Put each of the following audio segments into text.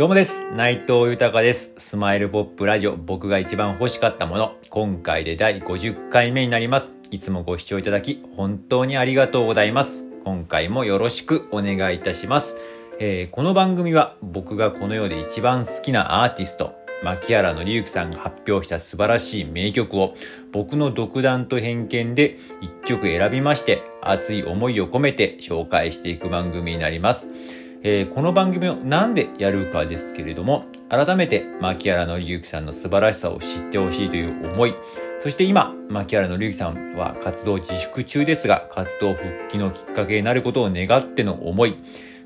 どうもです。内藤豊です。スマイルポップラジオ、僕が一番欲しかったもの。今回で第50回目になります。いつもご視聴いただき、本当にありがとうございます。今回もよろしくお願いいたします。えーこの番組は僕がこの世で一番好きなアーティスト、牧原のりさんが発表した素晴らしい名曲を僕の独断と偏見で一曲選びまして熱い思いを込めて紹介していく番組になります。えーこの番組をなんでやるかですけれども、改めて牧原のりさんの素晴らしさを知ってほしいという思い、そして今、牧原のりさんは活動自粛中ですが、活動復帰のきっかけになることを願っての思い、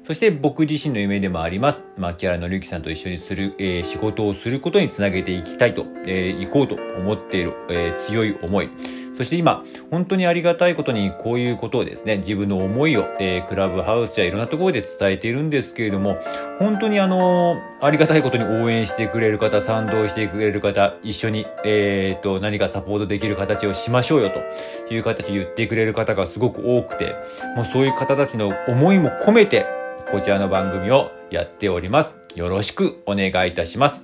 そして僕自身の夢でもあります、牧原のりさんと一緒にする、えー仕事をすることにつなげていきたいと、えー行こうと思っている、えー強い思い、そして今、本当にありがたいことにこういうことをですね、自分の思いを、えークラブハウスやいろんなところで伝えているんですけれども、本当にあのーありがたいことに応援してくれる方、賛同してくれる方、一緒に、えー、と、何かサポートできる形をしましょうよという形言ってくれる方がすごく多くて、もうそういう方たちの思いも込めて、こちらの番組をやっております。よろしくお願いいたします。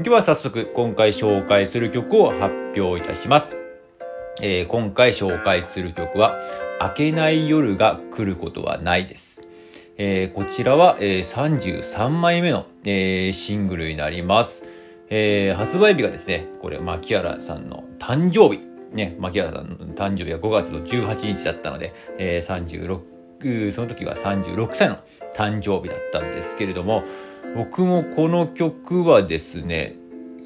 では早速、今回紹介する曲を発表いたします。えー今回紹介する曲は、明けない夜が来ることはないです。えーこちらは、えー33枚目の、えーシングルになります。えー発売日がですね、これ、牧原さんの誕生日。ね、牧原さんの誕生日は5月の18日だったので、えー36、その時は36歳の誕生日だったんですけれども、僕もこの曲はですね、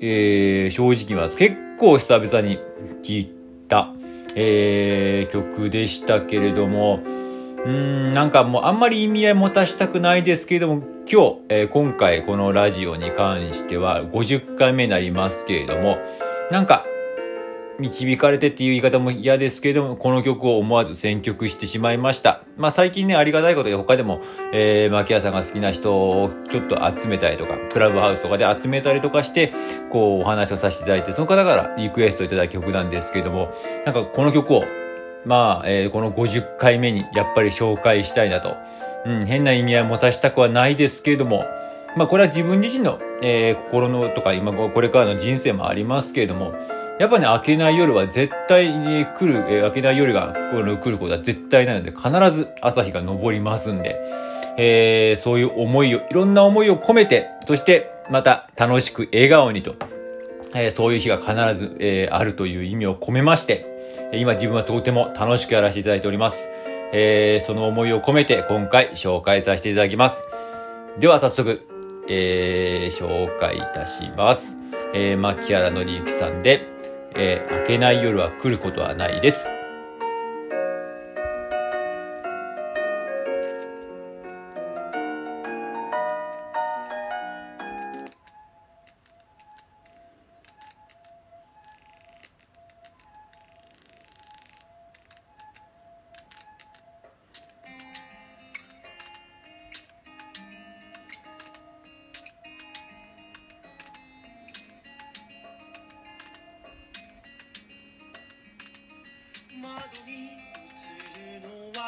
えー正直言います。結構久々に聴いた、えー曲でしたけれども、うん、なんかもうあんまり意味合い持たしたくないですけれども、今日、えー今回このラジオに関しては50回目になりますけれども、なんか、導かれてっていう言い方も嫌ですけれども、この曲を思わず選曲してしまいました。まあ最近ね、ありがたいことで他でも、えー、牧谷さんが好きな人をちょっと集めたりとか、クラブハウスとかで集めたりとかして、こうお話をさせていただいて、その方からリクエストいただいた曲なんですけれども、なんかこの曲を、まあ、えーこの50回目にやっぱり紹介したいなと。うん、変な意味合いを持たしたくはないですけれども、まあこれは自分自身の、えー心のとか今これからの人生もありますけれども、やっぱね、明けない夜は絶対に来る、えー明けない夜がこの来ることは絶対ないので、必ず朝日が昇りますんで、えーそういう思いを、いろんな思いを込めて、そしてまた楽しく笑顔にと、えーそういう日が必ず、えーあるという意味を込めまして、今自分はとても楽しくやらせていただいております。えーその思いを込めて今回紹介させていただきます。では早速、えー紹介いたします。えー、牧原のりゆきさんで、えー明けない夜は来ることはないです。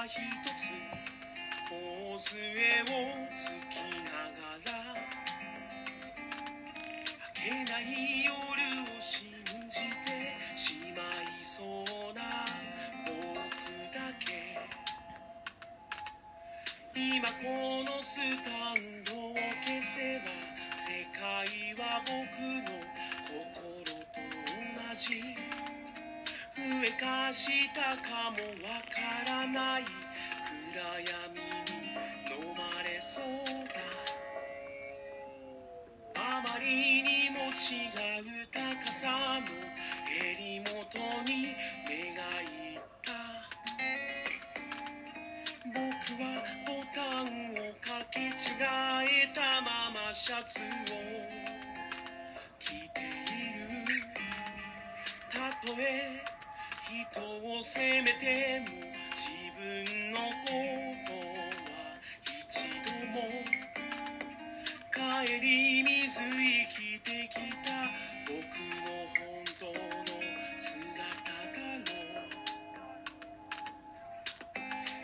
一つ頬杖をつきながら明けない夜を信じてしまいそうな僕だけ。今このスタンドを消せば世界は僕の心と同じ。上か下かもわからない暗闇に飲まれそうだ。あまりにも違う高さの襟元に目がいった。僕はボタンをかけ違えたままシャツを着ている。たとえ人を責めても自分のことは一度も帰り水生きてきた僕の本当の姿だろう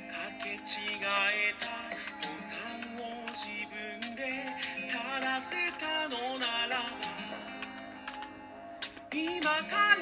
かけ違えたボタンを自分で垂らせたのならば今から